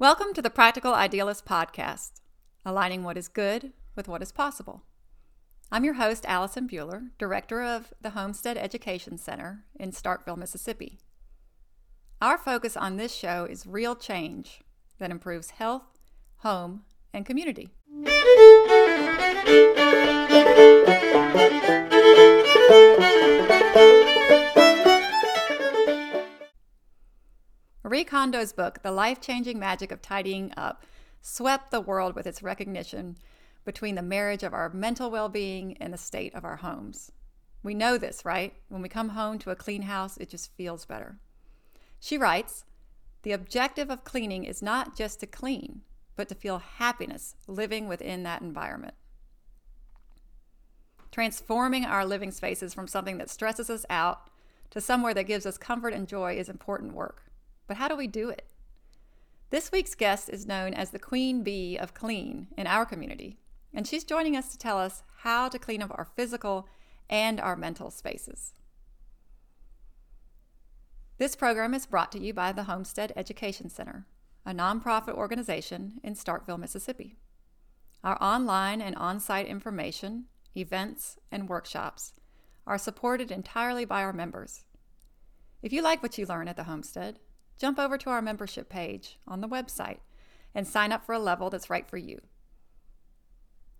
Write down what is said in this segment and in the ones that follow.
Welcome to the Practical Idealist Podcast, aligning what is good with what is possible. I'm your host, Allison Buehler, Director of the Homestead Education Center in Starkville, Mississippi. Our focus on this show is real change that improves health, home, and community. Marie Kondo's book, The Life Changing Magic of Tidying Up, swept the world with its recognition between the marriage of our mental well being and the state of our homes. We know this, right? When we come home to a clean house, it just feels better. She writes The objective of cleaning is not just to clean, but to feel happiness living within that environment. Transforming our living spaces from something that stresses us out to somewhere that gives us comfort and joy is important work. But how do we do it? This week's guest is known as the Queen Bee of Clean in our community, and she's joining us to tell us how to clean up our physical and our mental spaces. This program is brought to you by the Homestead Education Center, a nonprofit organization in Starkville, Mississippi. Our online and on site information, events, and workshops are supported entirely by our members. If you like what you learn at the Homestead, jump over to our membership page on the website and sign up for a level that's right for you.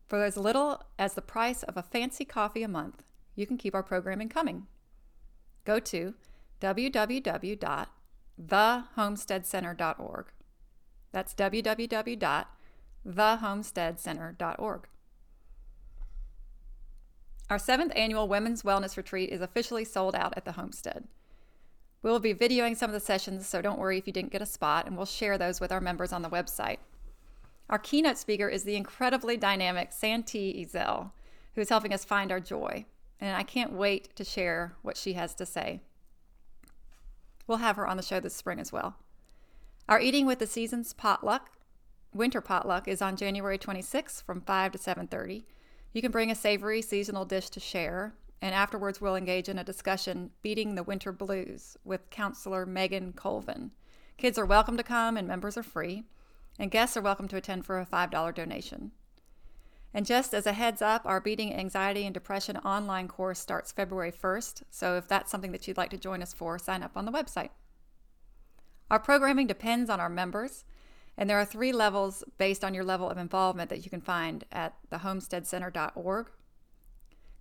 For as little as the price of a fancy coffee a month, you can keep our programming coming. Go to www.thehomesteadcenter.org. That's www.thehomesteadcenter.org. Our seventh annual Women's Wellness Retreat is officially sold out at the Homestead. We will be videoing some of the sessions, so don't worry if you didn't get a spot, and we'll share those with our members on the website. Our keynote speaker is the incredibly dynamic Santee Ezel, who is helping us find our joy, and I can't wait to share what she has to say. We'll have her on the show this spring as well. Our Eating with the Seasons potluck, winter potluck, is on January 26th from 5 to 7:30. You can bring a savory seasonal dish to share, and afterwards we'll engage in a discussion beating the winter blues with counselor Megan Colvin. Kids are welcome to come and members are free, and guests are welcome to attend for a $5 donation. And just as a heads up, our Beating Anxiety and Depression online course starts February 1st, so if that's something that you'd like to join us for, sign up on the website. Our programming depends on our members, and there are three levels based on your level of involvement that you can find at thehomesteadcenter.org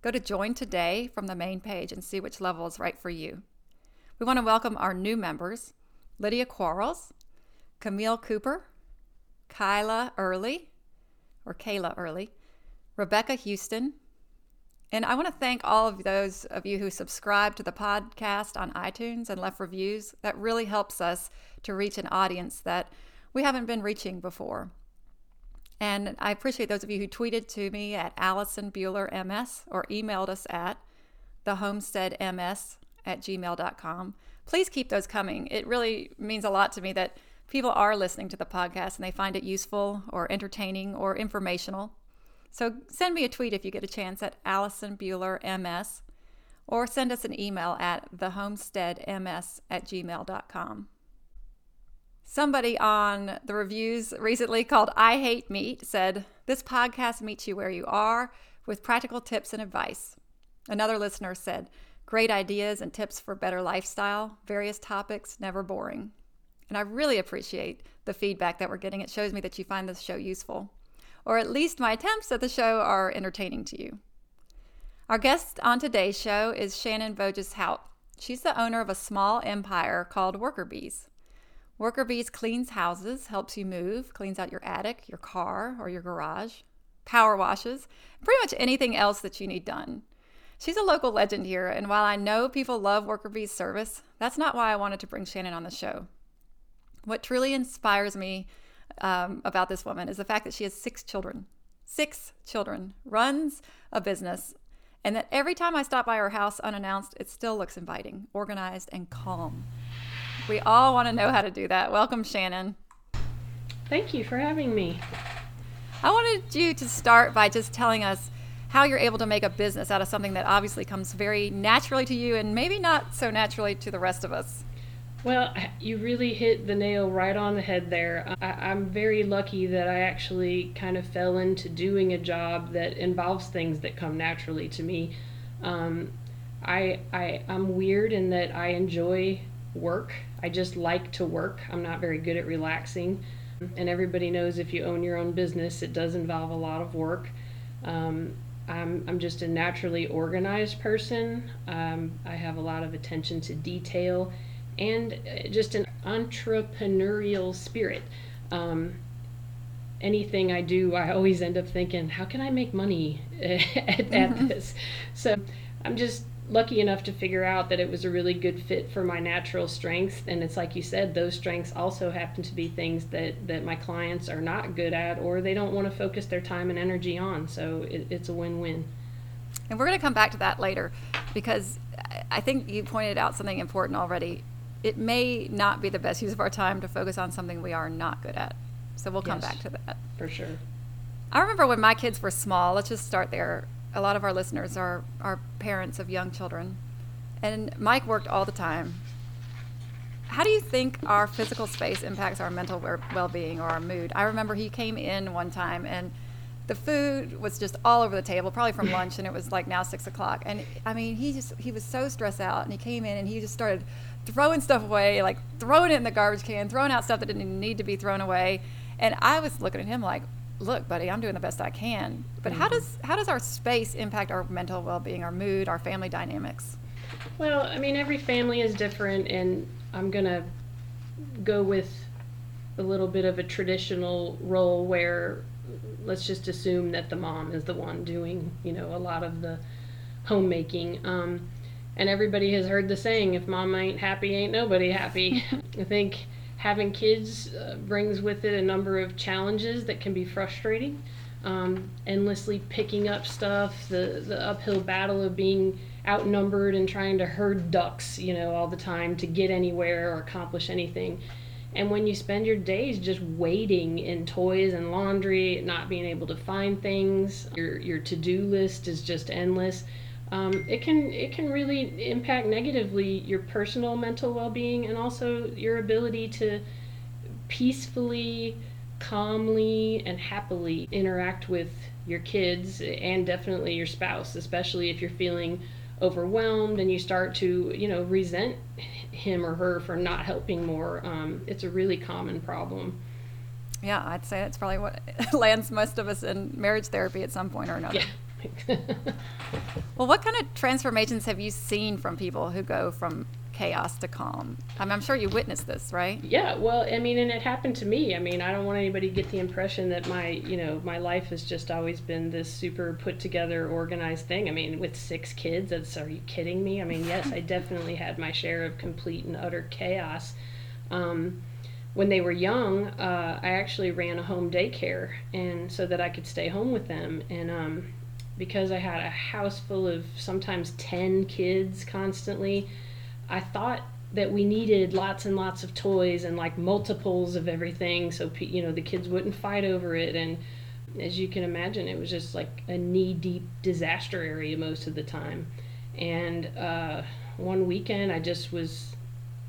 Go to Join Today from the main page and see which level is right for you. We want to welcome our new members Lydia Quarles, Camille Cooper, Kyla Early, or Kayla Early, Rebecca Houston, and I want to thank all of those of you who subscribe to the podcast on iTunes and left reviews. That really helps us to reach an audience that we haven't been reaching before. And I appreciate those of you who tweeted to me at Allison Buehler MS or emailed us at thehomesteadms at gmail.com. Please keep those coming. It really means a lot to me that people are listening to the podcast and they find it useful or entertaining or informational. So send me a tweet if you get a chance at Allison Buehler MS or send us an email at thehomesteadms at gmail.com. Somebody on the reviews recently called I Hate Meat said, This podcast meets you where you are with practical tips and advice. Another listener said, Great ideas and tips for better lifestyle, various topics, never boring. And I really appreciate the feedback that we're getting. It shows me that you find this show useful, or at least my attempts at the show are entertaining to you. Our guest on today's show is Shannon Voges Haupt. She's the owner of a small empire called Worker Bees. Worker Bees cleans houses, helps you move, cleans out your attic, your car, or your garage, power washes, pretty much anything else that you need done. She's a local legend here, and while I know people love Worker Bees service, that's not why I wanted to bring Shannon on the show. What truly inspires me um, about this woman is the fact that she has six children. Six children, runs a business, and that every time I stop by her house unannounced, it still looks inviting, organized, and calm. We all want to know how to do that. Welcome, Shannon. Thank you for having me. I wanted you to start by just telling us how you're able to make a business out of something that obviously comes very naturally to you and maybe not so naturally to the rest of us. Well, you really hit the nail right on the head there. I, am very lucky that I actually kind of fell into doing a job that involves things that come naturally to me. Um, I, I, I'm weird in that I enjoy work. I just like to work. I'm not very good at relaxing. And everybody knows if you own your own business, it does involve a lot of work. Um, I'm, I'm just a naturally organized person. Um, I have a lot of attention to detail and uh, just an entrepreneurial spirit. Um, anything I do, I always end up thinking, how can I make money at, at mm-hmm. this? So I'm just lucky enough to figure out that it was a really good fit for my natural strengths. And it's like you said those strengths also happen to be things that that my clients are not good at or they don't want to focus their time and energy on. So it, it's a win-win. And we're going to come back to that later because i think you pointed out something important already. It may not be the best use of our time to focus on something we are not good at. So we'll come yes, back to that. For sure. I remember when my kids were small let's just start there a lot of our listeners are, are parents of young children. And Mike worked all the time. How do you think our physical space impacts our mental well being or our mood? I remember he came in one time and the food was just all over the table, probably from lunch, and it was like now six o'clock. And I mean, he just he was so stressed out, and he came in and he just started throwing stuff away, like throwing it in the garbage can, throwing out stuff that didn't need to be thrown away. And I was looking at him like, look, buddy, I'm doing the best I can. But mm-hmm. how does how does our space impact our mental well-being, our mood, our family dynamics? Well, I mean, every family is different, and I'm gonna go with a little bit of a traditional role where let's just assume that the mom is the one doing, you know, a lot of the homemaking. Um, and everybody has heard the saying, if mom ain't happy, ain't nobody happy. I think having kids uh, brings with it a number of challenges that can be frustrating. Um, endlessly picking up stuff, the, the uphill battle of being outnumbered and trying to herd ducks, you know, all the time to get anywhere or accomplish anything. And when you spend your days just waiting in toys and laundry, not being able to find things, your, your to do list is just endless um, it can it can really impact negatively your personal mental well-being and also your ability to peacefully calmly and happily interact with your kids and definitely your spouse especially if you're feeling overwhelmed and you start to you know resent him or her for not helping more um, it's a really common problem. Yeah i'd say that's probably what lands most of us in marriage therapy at some point or another. Yeah well, what kind of transformations have you seen from people who go from chaos to calm? I mean, I'm sure you witnessed this, right? Yeah, well, I mean, and it happened to me. I mean, I don't want anybody to get the impression that my, you know, my life has just always been this super put together, organized thing. I mean, with six kids, that's, are you kidding me? I mean, yes, I definitely had my share of complete and utter chaos. Um, when they were young, uh, I actually ran a home daycare, and so that I could stay home with them. And um, because I had a house full of sometimes 10 kids constantly, I thought that we needed lots and lots of toys and like multiples of everything so you know the kids wouldn't fight over it. And as you can imagine it was just like a knee deep disaster area most of the time. And uh, one weekend i just was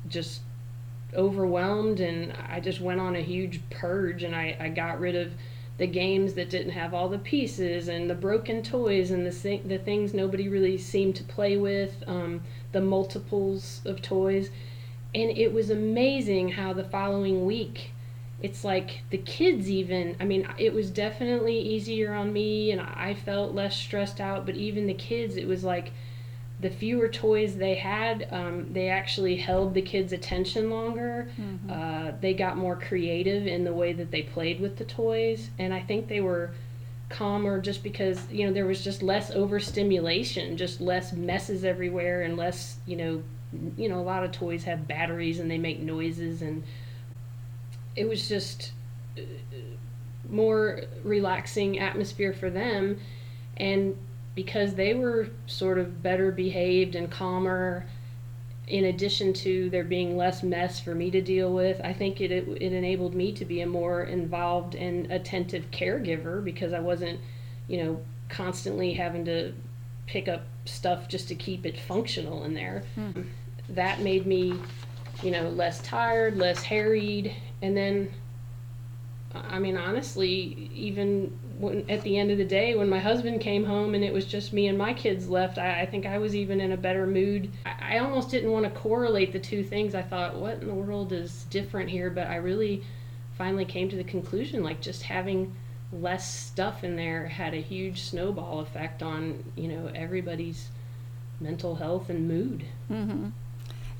just overwhelmed and i just went on a huge purge and i, I got rid of the games that didn't have all the pieces and the broken toys and the the things nobody really seemed to play with, um, the multiples of toys, and it was amazing how the following week, it's like the kids even. I mean, it was definitely easier on me, and I felt less stressed out. But even the kids, it was like the fewer toys they had, um, they actually held the kids' attention longer. Mm-hmm. Uh, they got more creative in the way that they played with the toys, and I think they were calmer just because you know there was just less overstimulation, just less messes everywhere, and less you know, you know a lot of toys have batteries and they make noises, and it was just uh, more relaxing atmosphere for them, and because they were sort of better behaved and calmer in addition to there being less mess for me to deal with i think it, it, it enabled me to be a more involved and attentive caregiver because i wasn't you know constantly having to pick up stuff just to keep it functional in there mm. that made me you know, less tired, less harried, and then I mean, honestly, even when, at the end of the day, when my husband came home and it was just me and my kids left, I, I think I was even in a better mood. I, I almost didn't want to correlate the two things. I thought, what in the world is different here? But I really finally came to the conclusion like just having less stuff in there had a huge snowball effect on, you know, everybody's mental health and mood. Mm-hmm.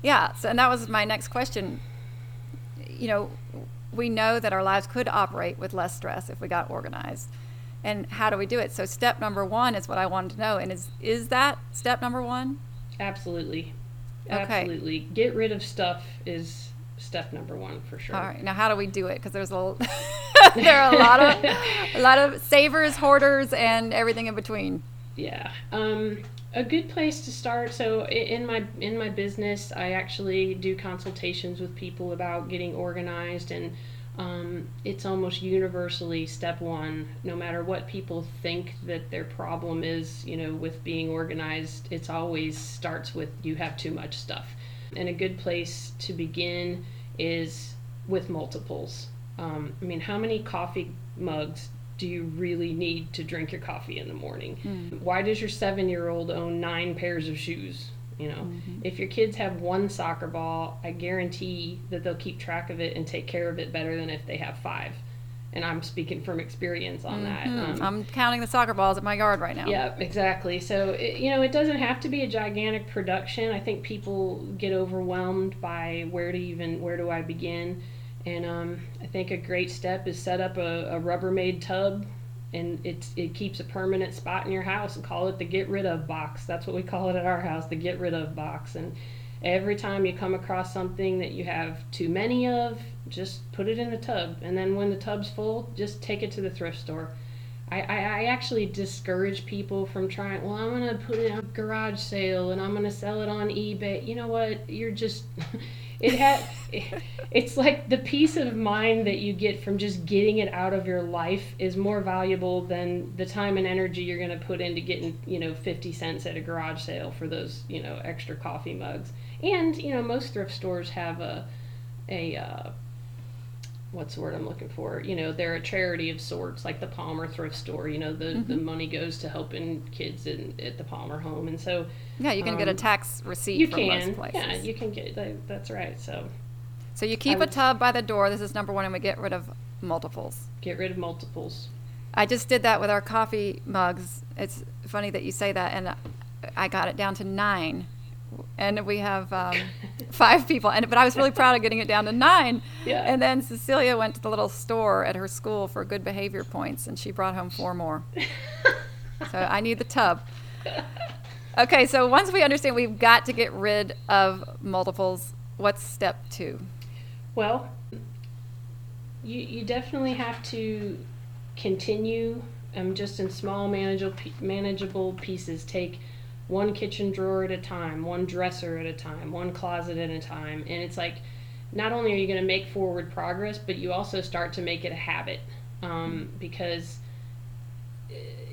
Yeah. So, and that was my next question. You know, we know that our lives could operate with less stress if we got organized. And how do we do it? So step number one is what I wanted to know. And is is that step number one? Absolutely. Okay. Absolutely. Get rid of stuff is step number one for sure. All right. Now, how do we do it? Because there's a there are a lot of a lot of savers, hoarders, and everything in between. Yeah. Um, a good place to start so in my in my business i actually do consultations with people about getting organized and um, it's almost universally step one no matter what people think that their problem is you know with being organized it's always starts with you have too much stuff and a good place to begin is with multiples um, i mean how many coffee mugs do you really need to drink your coffee in the morning? Mm. Why does your seven year old own nine pairs of shoes? You know, mm-hmm. if your kids have one soccer ball, I guarantee that they'll keep track of it and take care of it better than if they have five. And I'm speaking from experience on mm-hmm. that. Um, I'm counting the soccer balls at my yard right now. Yeah, exactly. So, it, you know, it doesn't have to be a gigantic production. I think people get overwhelmed by where to even, where do I begin? And um, I think a great step is set up a, a Rubbermaid tub and it, it keeps a permanent spot in your house and call it the get rid of box. That's what we call it at our house, the get rid of box. And every time you come across something that you have too many of, just put it in the tub. And then when the tub's full, just take it to the thrift store. I, I, actually discourage people from trying, well, I'm going to put it on a garage sale and I'm going to sell it on eBay. You know what? You're just. it had it's like the peace of mind that you get from just getting it out of your life is more valuable than the time and energy you're going to put into getting you know 50 cents at a garage sale for those you know extra coffee mugs and you know most thrift stores have a a uh, what's the word I'm looking for? You know, they're a charity of sorts, like the Palmer Thrift Store. You know, the mm-hmm. the money goes to helping kids in at the Palmer home, and so yeah, you can um, get a um, tax receipt. You can, yeah, you can get that, that's right. So, so you keep would, a tub by the door. This is number one, and we get rid of multiples. Get rid of multiples. I just did that with our coffee mugs. It's funny that you say that, and I got it down to nine and we have um, five people. And but I was really proud of getting it down to nine. Yeah. And then Cecilia went to the little store at her school for good behavior points, and she brought home four more. so I need the tub. Okay, so once we understand we've got to get rid of multiples, what's step two? Well, you you definitely have to continue um, just in small manageable manageable pieces. Take one kitchen drawer at a time, one dresser at a time, one closet at a time. And it's like, not only are you going to make forward progress, but you also start to make it a habit. Um, because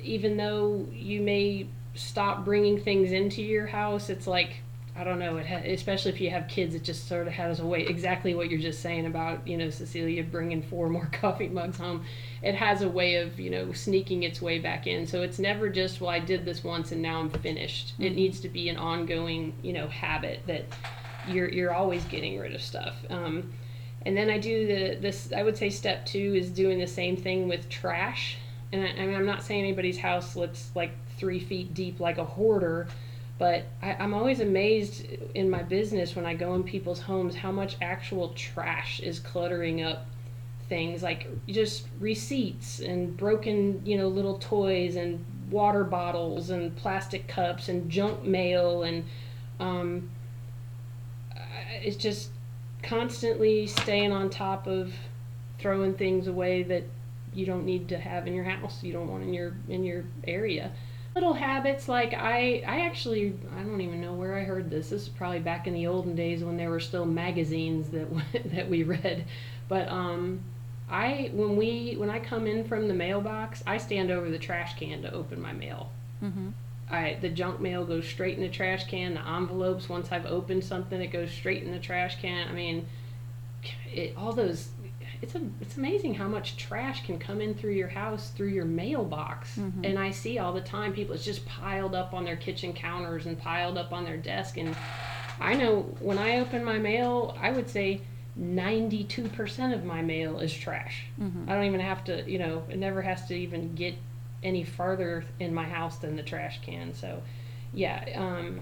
even though you may stop bringing things into your house, it's like I don't know. It ha- especially if you have kids, it just sort of has a way. Exactly what you're just saying about you know Cecilia bringing four more coffee mugs home. It has a way of you know sneaking its way back in. So it's never just well I did this once and now I'm finished. Mm-hmm. It needs to be an ongoing you know habit that you're you're always getting rid of stuff. Um, and then I do the this. I would say step two is doing the same thing with trash. And I, I mean I'm not saying anybody's house looks like three feet deep like a hoarder but I, am always amazed in my business when I go in people's homes how much actual trash is cluttering up things like just receipts and broken, you know, little toys and water bottles and plastic cups and junk mail and um, it's just constantly staying on top of throwing things away that you don't need to have in your house you don't want in your in your area little habits like I I actually I don't even know where I heard this. This is probably back in the olden days when there were still magazines that that we read. But um I when we when I come in from the mailbox, I stand over the trash can to open my mail. Mm-hmm. I the junk mail goes straight in the trash can. The envelopes, once I've opened something, it goes straight in the trash can. I mean, it, all those. It's a, it's amazing how much trash can come in through your house through your mailbox. Mhm. And I see all the time people it's just piled up on their kitchen counters and piled up on their desk. And I know when I open my mail, I would say 92% of my mail is trash. Mhm. I don't even have to, you know, it never has to even get any farther in my house than the trash can. So, yeah, um,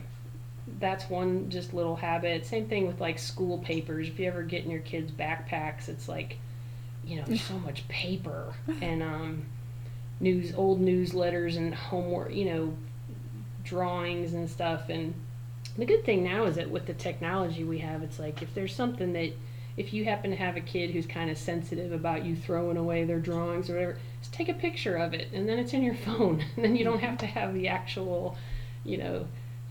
that's one just little habit. Same thing with like school papers. If you ever get in your kids' backpacks, it's like, you know, so much paper and um, news, old newsletters and homework, you know, drawings and stuff. And the good thing now is that with the technology we have, it's like if there's something that if you happen to have a kid who's kind of sensitive about you throwing away their drawings or whatever, just take a picture of it and then it's in your phone. And then you don't have to have the actual, you know,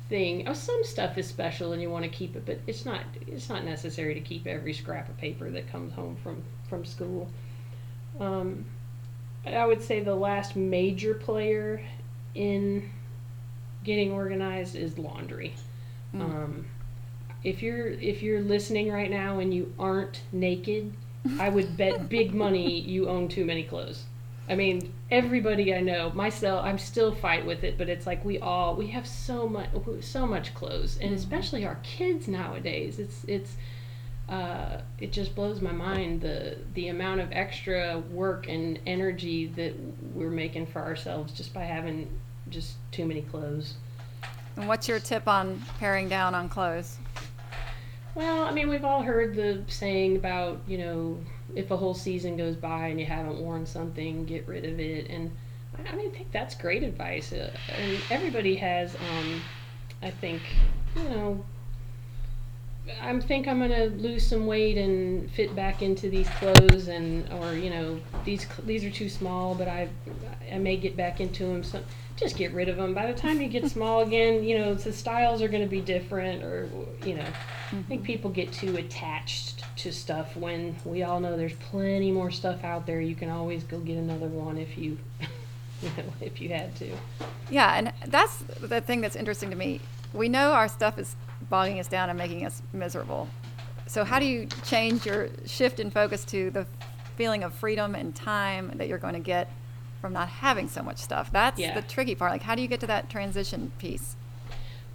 thing. Oh, some stuff is special and you want to keep it, but it's not it's not necessary to keep every scrap of paper that comes home from from school. Um, I would say the last major player in getting organized is laundry. Mm. Um, if you're if you're listening right now and you aren't naked, I would bet big money you own too many clothes. I mean, everybody I know, myself, I'm still fight with it, but it's like we all we have so much so much clothes, and especially our kids nowadays. It's it's uh, it just blows my mind the the amount of extra work and energy that we're making for ourselves just by having just too many clothes. And what's your tip on paring down on clothes? Well, I mean, we've all heard the saying about, you know, if a whole season goes by and you haven't worn something, get rid of it. And I, mean, I think that's great advice. Uh, and everybody has, um, I think, you know, I think I'm gonna lose some weight and fit back into these clothes, and or you know these cl- these are too small, but I I may get back into them. So just get rid of them. By the time you get small again, you know the styles are gonna be different, or you know I think mm-hmm. people get too attached to stuff when we all know there's plenty more stuff out there. You can always go get another one if you you know if you had to. Yeah, and that's the thing that's interesting to me. We know our stuff is bogging us down and making us miserable. So how do you change your shift in focus to the feeling of freedom and time that you're going to get from not having so much stuff? That's Yeah. the tricky part. Like how do you get to that transition piece?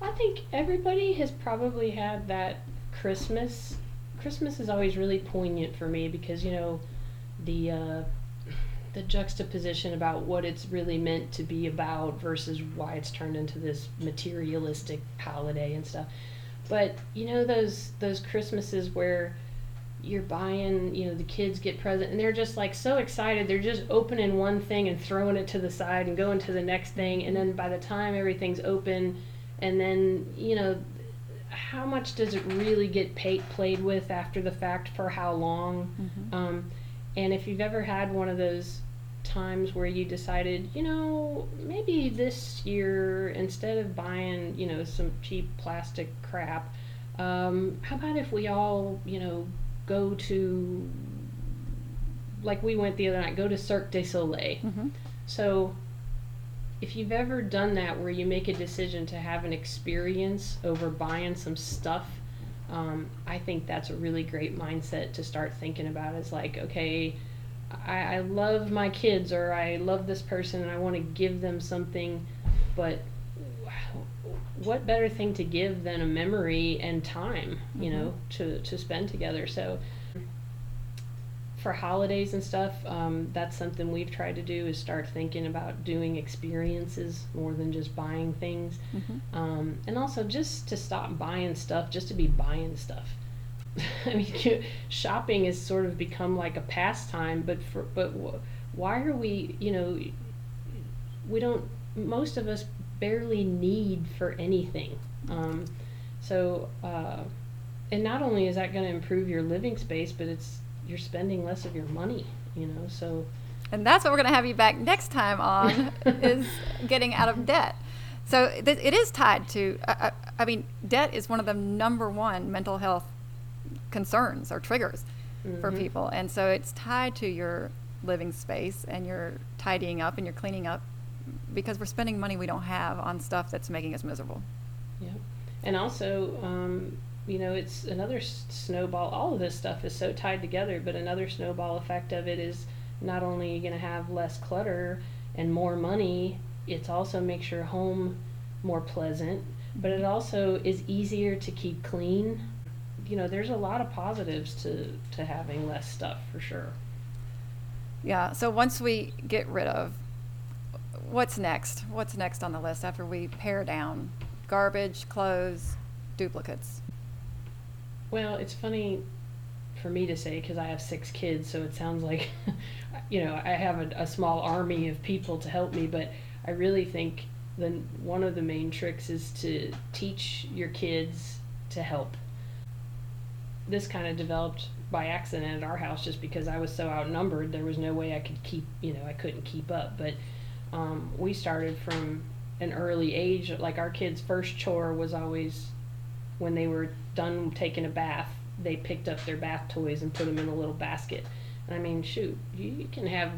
I think everybody has probably had that Christmas. Christmas is always really poignant for me because you know the uh, the juxtaposition about what it's really meant to be about versus why it's turned into this materialistic holiday and stuff. But you know those those Christmases where you're buying, you know, the kids get present and they're just like so excited. They're just opening one thing and throwing it to the side and going to the next thing and then by the time everything's open and then, you know, how much does it really get pay, played with after the fact for how long? Mhm. Um, and if you've ever had one of those times where you decided, you know, maybe this year instead of buying, you know, some cheap plastic crap, um, how about if we all, you know, go to like we went the other night, go to Cirque du Soleil. hmm So, if you've ever done that where you make a decision to have an experience over buying some stuff, um, I think that's a really great mindset to start thinking about. Is like, okay, I, I love my kids or I love this person and I want to give them something, but what better thing to give than a memory and time, you know, to, to spend together? So, for holidays and stuff, um, that's something we've tried to do is start thinking about doing experiences more than just buying things. hmm Um, and also just to stop buying stuff just to be buying stuff. I mean, shopping has sort of become like a pastime, but for but why are we? You know, we don't. Most of us barely need for anything. Um, so, uh, and not only is that going to improve your living space, but it's you're spending less of your money. You know, so And that's what we're going to have you back next time on is getting out of debt. So th- it is tied to. I, I, I mean, debt is one of the number one mental health concerns or triggers for Mhm. people, and so it's tied to your living space and your tidying up and your cleaning up because we're spending money we don't have on stuff that's making us miserable. Yeah. And also, um, you know, it's another snowball. All of this stuff is so tied together, but another snowball effect of it is not only you're going to have less clutter and more money, it's also makes your home more pleasant, but it also is easier to keep clean. You know, there's a lot of positives to, to having less stuff for sure. Yeah. So once we get rid of, what's next? What's next on the list after we pare down garbage, clothes, duplicates? Well, it's funny for me to say because I have six kids, so it sounds like, you know, I have a, a small army of people to help me. But I really think then one of the main tricks is to teach your kids to help. This kind of developed by accident at our house just because I was so outnumbered. There was no way I could keep, you know, I couldn't keep up. But um, we started from an early age. Like our kids' first chore was always when they were done taking a bath, they picked up their bath toys and put them in a little basket. And I mean, shoot, you can have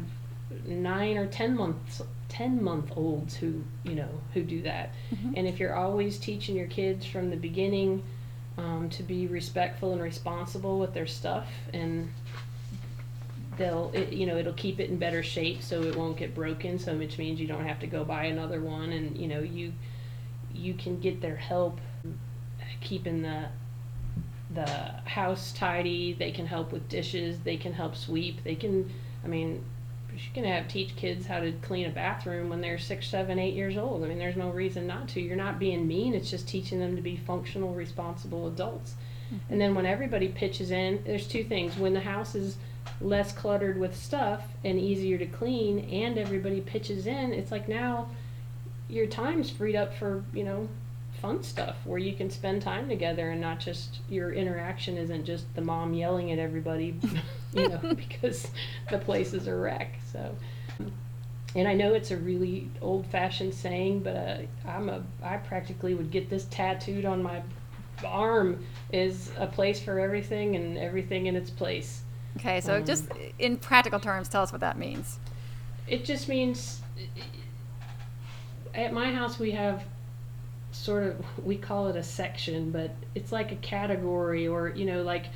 nine or ten months, ten month olds who you know who do that. Mhm. And if you're always teaching your kids from the beginning um, to be respectful and responsible with their stuff, and they'll, it, you know, it'll keep it in better shape so it won't get broken. So which means you don't have to go buy another one, and you know you you can get their help keeping the the house tidy. They can help with dishes. They can help sweep. They can, I mean, you can have teach kids how to clean a bathroom when they're six, seven, eight years old. I mean, there's no reason not to. You're not being mean. It's just teaching them to be functional, responsible adults. Mm-hmm. And then when everybody pitches in, there's two things. When the house is less cluttered with stuff and easier to clean, and everybody pitches in, it's like now your time's freed up for you know fun stuff where you can spend time together and not just your interaction isn't just the mom yelling at everybody, you know, because the place is a wreck. So, and I know it's a really old-fashioned saying, but uh, I'm a I practically would get this tattooed on my arm is a place for everything and everything in its place. Okay, so Um, just in practical terms, tell us what that means. It just means at my house we have sort of we call it a section, but it's like a category or you know like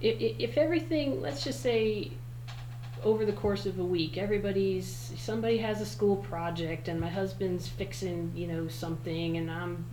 if if everything let's just say over the course of a week everybody's somebody has a school project and my husband's fixing you know something and I'm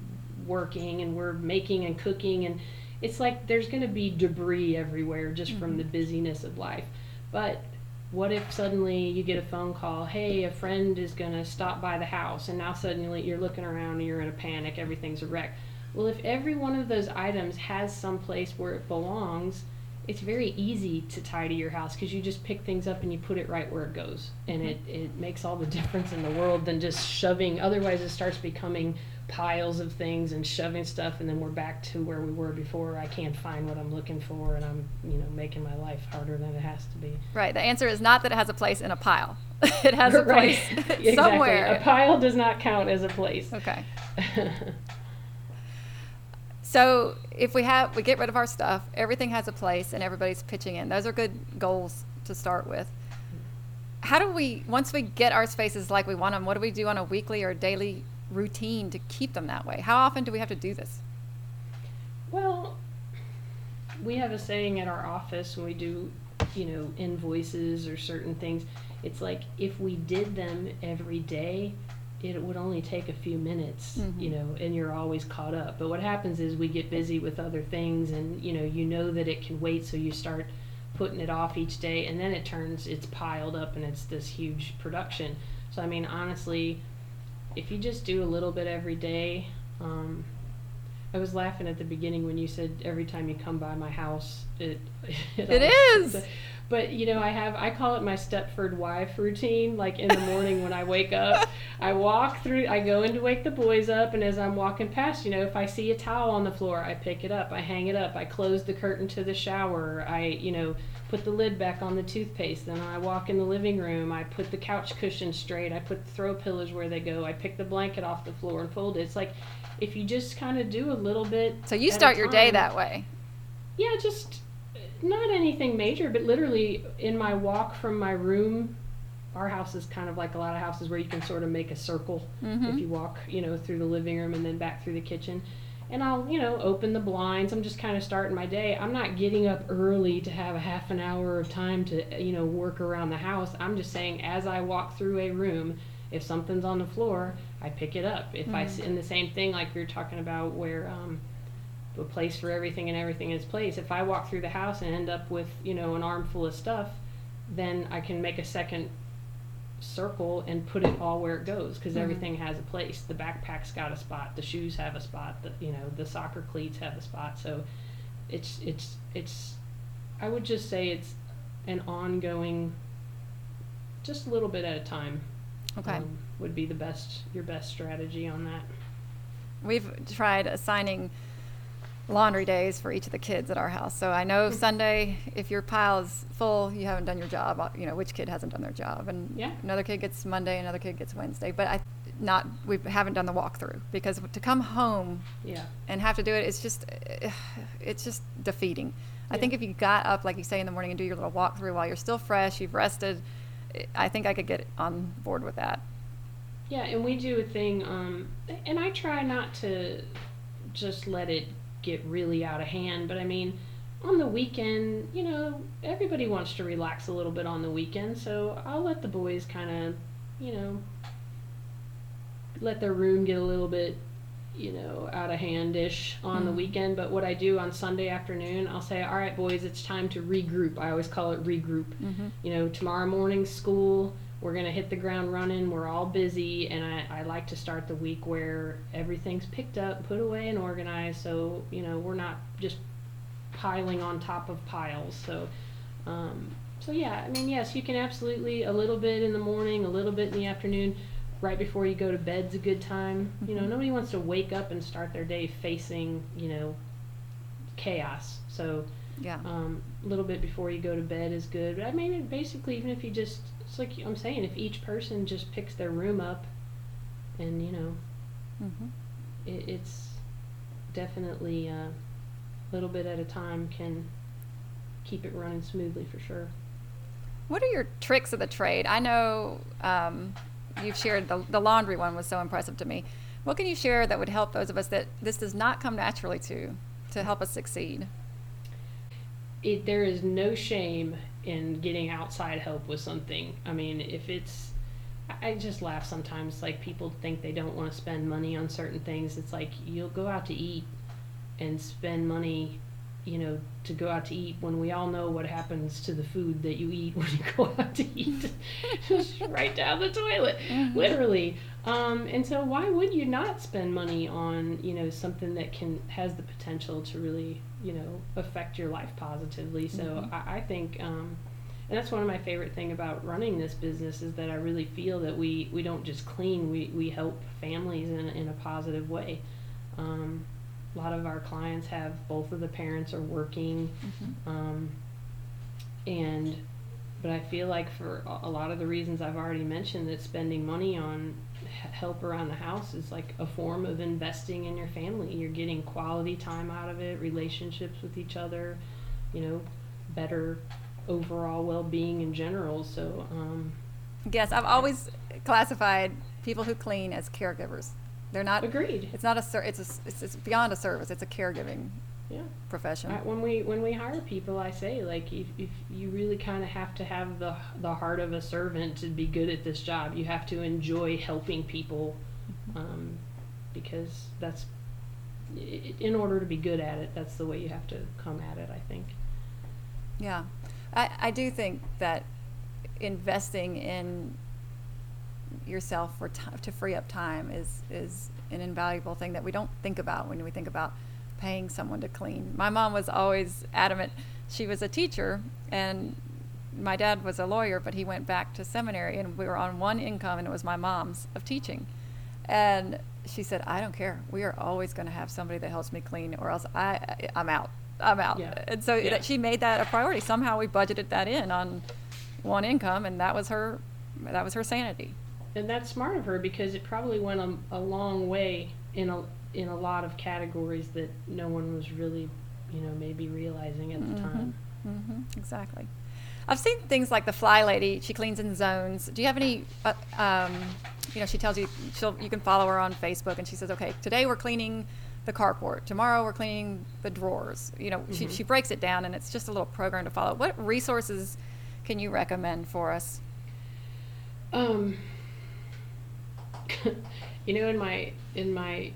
working and we're making and cooking and it's like there's going to be debris everywhere just from Mhm. the busyness of life but what if suddenly you get a phone call hey a friend is going to stop by the house and now suddenly you're looking around and you're in a panic everything's a wreck well if every one of those items has some place where it belongs it's very easy to tidy your house because you just pick things up and you put it right where it goes and mm-hmm. it, it makes all the difference in the world than just shoving otherwise it starts becoming piles of things and shoving stuff and then we're back to where we were before i can't find what i'm looking for and i'm you know making my life harder than it has to be Right. The answer is not that it has a place in a pile. it has a Right. place Exactly. somewhere. a pile does not count as a place Okay. So if we have we get rid of our stuff, everything has a place and everybody's pitching in. Those are good goals to start with. How do we once we get our spaces like we want them, what do we do on a weekly or daily routine to keep them that way? How often do we have to do this? Well, we have a saying at our office when we do, you know, invoices or certain things. It's like if we did them every day, it would only take a few minutes, you Mhm. know, and you're always caught up. But what happens is we get busy with other things and, you know, you know that it can wait, so you start putting it off each day and then it turns it's piled up and it's this huge production. So I mean, honestly, if you just do a little bit every day, um, I was laughing at the beginning when you said every time you come by my house, it It always- is. But you know, I have I call it my Stepford wife routine. Like in the morning when I wake up, I walk through. I go in to wake the boys up, and as I'm walking past, you know, if I see a towel on the floor, I pick it up, I hang it up, I close the curtain to the shower, I you know put the lid back on the toothpaste. Then I walk in the living room, I put the couch cushion straight, I put the throw pillows where they go, I pick the blanket off the floor and fold it. It's like if you just kind of do a little bit. So you start your day that way. yeah, just not anything major, but literally in my walk from my room our house is kind of like a lot of houses where you can sort of make a circle Mhm. if you walk, you know, through the living room and then back through the kitchen. And I'll, you know, open the blinds. I'm just kind of starting my day. I'm not getting up early to have a half an hour of time to, you know, work around the house. I'm just saying as I walk through a room, if something's on the floor, I pick it up. If I Mhm. s in the same thing like were talking about where um a place for everything and everything in its place. If I walk through the house and end up with, you know, an armful of stuff, then I can make a second circle and put it all where it goes because Mhm. everything has a place. The backpack's got a spot, the shoes have a spot, the you know, the soccer cleats have a spot. So it's it's it's I would just say it's an ongoing just a little bit at a time. Okay. um, would be the best your best strategy on that. We've tried assigning laundry days for each of the kids at our house. So I know Sunday, if your pile is full, you haven't done your job. uh, You know which kid hasn't done their job, and Yeah. another kid gets Monday, another kid gets Wednesday. But I not we haven't done the walkthrough because to come home Yeah. and have to do it, it's just it's just defeating. I think if you got up like you say in the morning and do your little walkthrough while you're still fresh, you've rested, I think I could get on board with that. Yeah, and we do a thing, um, and I try not to just let it get really out of hand, but I mean, on the weekend, you know, everybody wants to relax a little bit on the weekend, so I'll let the boys kind of, you know, let their room get a little bit, you know, out of handish on the Mhm. weekend. But what I do on Sunday afternoon, I'll say, all right, boys, it's time to regroup. I always call it regroup Mm-hmm. you know, tomorrow morning school, we're going to hit the ground running. We're all busy, and I, I like to start the week where everything's picked up, put away, and organized so, you know, we're not just piling on top of piles. So, um, so yeah, I mean, yes, you can absolutely a little bit in the morning, a little bit in the afternoon. Right before you go to bed's a good time. You know, Mhm. nobody wants to wake up and start their day facing, you know, chaos. So, Yeah. um, a little bit before you go to bed is good. But I mean, basically, even if you just, it's like I'm saying, if each person just picks their room up, and you know, mm-hmm. it, it's definitely a little bit at a time can keep it running smoothly for sure. What are your tricks of the trade? I know um, you've shared the, the laundry one was so impressive to me. What can you share that would help those of us that this does not come naturally to to help us succeed? It there is no shame in getting outside help with something. I mean, if it's I just laugh sometimes like people think they don't want to spend money on certain things. It's like you'll go out to eat and spend money, you know, to go out to eat when we all know what happens to the food that you eat when you go out to eat. Just right down the toilet, Mhm. literally. Um, and so why would you not spend money on, you know, something that can has the potential to really, you know, affect your life positively? So Mhm. I, I think um, and that's one of my favorite thing about running this business is that I really feel that we, we don't just clean, we, we help families in, a- in a positive way. Um, a lot of our clients have both of the parents are working, Mhm. um, and but I feel like for a lot of the reasons I've already mentioned, that spending money on help around the house is like a form of investing in your family. You're getting quality time out of it, relationships with each other, you know, better overall well-being in general. So, um, Yes, I've always classified people who clean as caregivers. They're not. agreed. It's not a. It's a. It's, it's beyond a service. It's a caregiving Yeah. profession. I, when we when we hire people, I say like if, if you really kind of have to have the the heart of a servant to be good at this job, you have to enjoy helping people, Mm-hmm. um, because that's in order to be good at it. That's the way you have to come at it. I think. Yeah, I, I do think that investing in yourself for ti to free up time is is an invaluable thing that we don't think about when we think about paying someone to clean. My mom was always adamant. She was a teacher and my dad was a lawyer, but he went back to seminary and we were on one income and it was my mom's of teaching. And she said, "I don't care. We are always going to have somebody that helps me clean or else I I'm out. I'm out." Yeah. And so Yeah. she made that a priority. Somehow we budgeted that in on one income and that was her that was her sanity. And that's smart of her because it probably went a, a long way in a in a lot of categories that no one was really, you know, maybe realizing at the Mhm. time. hmm exactly. I've seen things like the Fly Lady. She cleans in zones. Do you have any? Uh, um, you know, she tells you she'll you can follow her on Facebook, and she says, okay, today we're cleaning the carport. Tomorrow we're cleaning the drawers. You know, mm-hmm. she she breaks it down, and it's just a little program to follow. What resources can you recommend for us? Um, you know, in my in my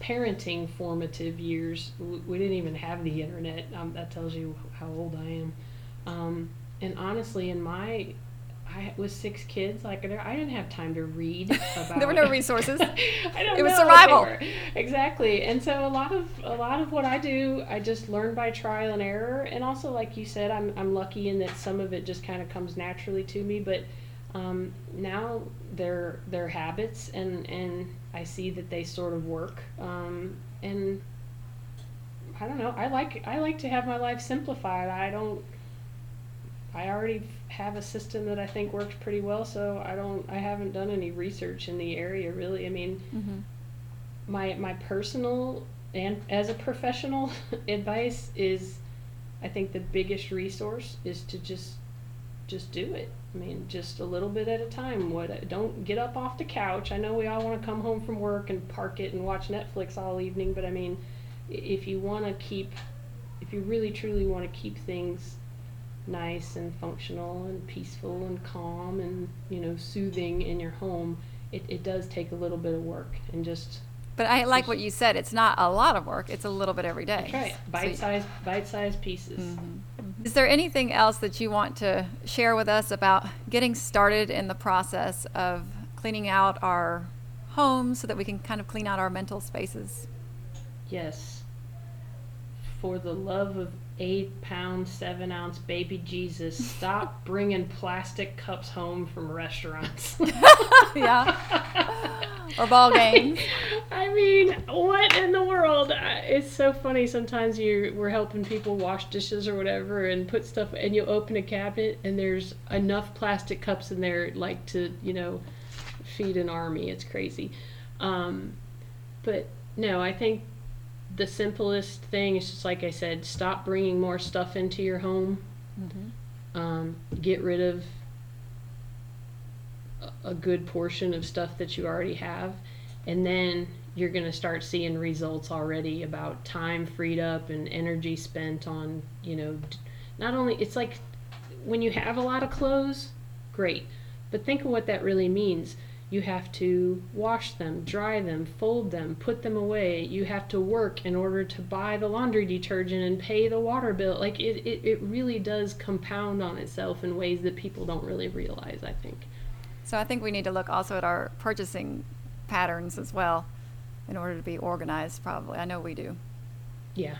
parenting formative years, we didn't even have the internet. Um, that tells you how old I am. Um, and honestly, in my I was six kids. Like I didn't have time to read about. there were no resources. I don't it was survival. Exactly, and so a lot of a lot of what I do, I just learn by trial and error, and also like you said, I'm I'm lucky in that some of it just kind of comes naturally to me. But um, now they're they're habits, and and I see that they sort of work, um, and I don't know. I like I like to have my life simplified. I don't I already have a system that I think works pretty well, so I don't I haven't done any research in the area really. I mean, mm-hmm. my my personal and as a professional advice is I think the biggest resource is to just just do it. I mean, just a little bit at a time. What don't get up off the couch. I know we all want to come home from work and park it and watch Netflix all evening, but I mean, if you want to keep if you really truly want to keep things nice and functional and peaceful and calm and you know soothing in your home it, it does take a little bit of work and just but i like what you said it's not a lot of work it's a little bit every day right bite-sized so bite-sized pieces mm-hmm. Is there anything else that you want to share with us about getting started in the process of cleaning out our homes so that we can kind of clean out our mental spaces yes for the love of eight pound, seven ounce baby Jesus, stop bringing plastic cups home from restaurants. yeah. Or ball games. I mean, what in the world? It's so funny. Sometimes you we're helping people wash dishes or whatever, and put stuff, and you open a cabinet, and there's enough plastic cups in there, like to you know, feed an army. It's crazy. Um, but no, I think the simplest thing is just like I said, stop bringing more stuff into your home. Mm-hmm. Um, get rid of a good portion of stuff that you already have, and then you're going to start seeing results already about time freed up and energy spent on, you know, not only it's like when you have a lot of clothes, great, but think of what that really means you have to wash them, dry them, fold them, put them away. You have to work in order to buy the laundry detergent and pay the water bill. Like it, it, it really does compound on itself in ways that people don't really realize, I think. So I think we need to look also at our purchasing patterns as well in order to be organized, probably. I know we do. Yeah.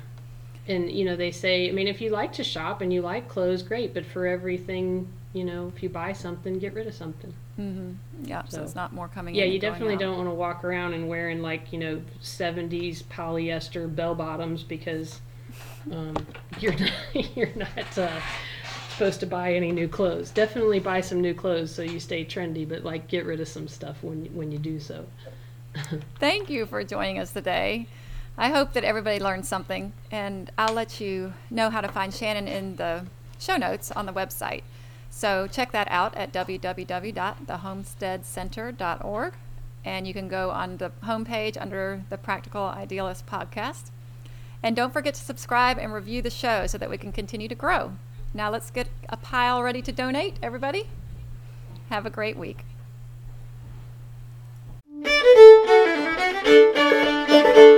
And, you know, they say, I mean, if you like to shop and you like clothes, great, but for everything, you know, if you buy something, get rid of something. Mm-hmm. Yeah, so, so, it's not more coming. Yeah, you definitely don't want to walk around and wearing like you know '70s polyester bell bottoms because um, you're not you're not uh, supposed to buy any new clothes. Definitely buy some new clothes so you stay trendy, but like get rid of some stuff when when you do so. Thank you for joining us today. I hope that everybody learned something, and I'll let you know how to find Shannon in the show notes on the website. So check that out at www.thehomesteadcenter.org. And you can go on the homepage under the Practical Idealist podcast. And don't forget to subscribe and review the show so that we can continue to grow. Now let's get a pile ready to donate, everybody. Have a great week. Thank you.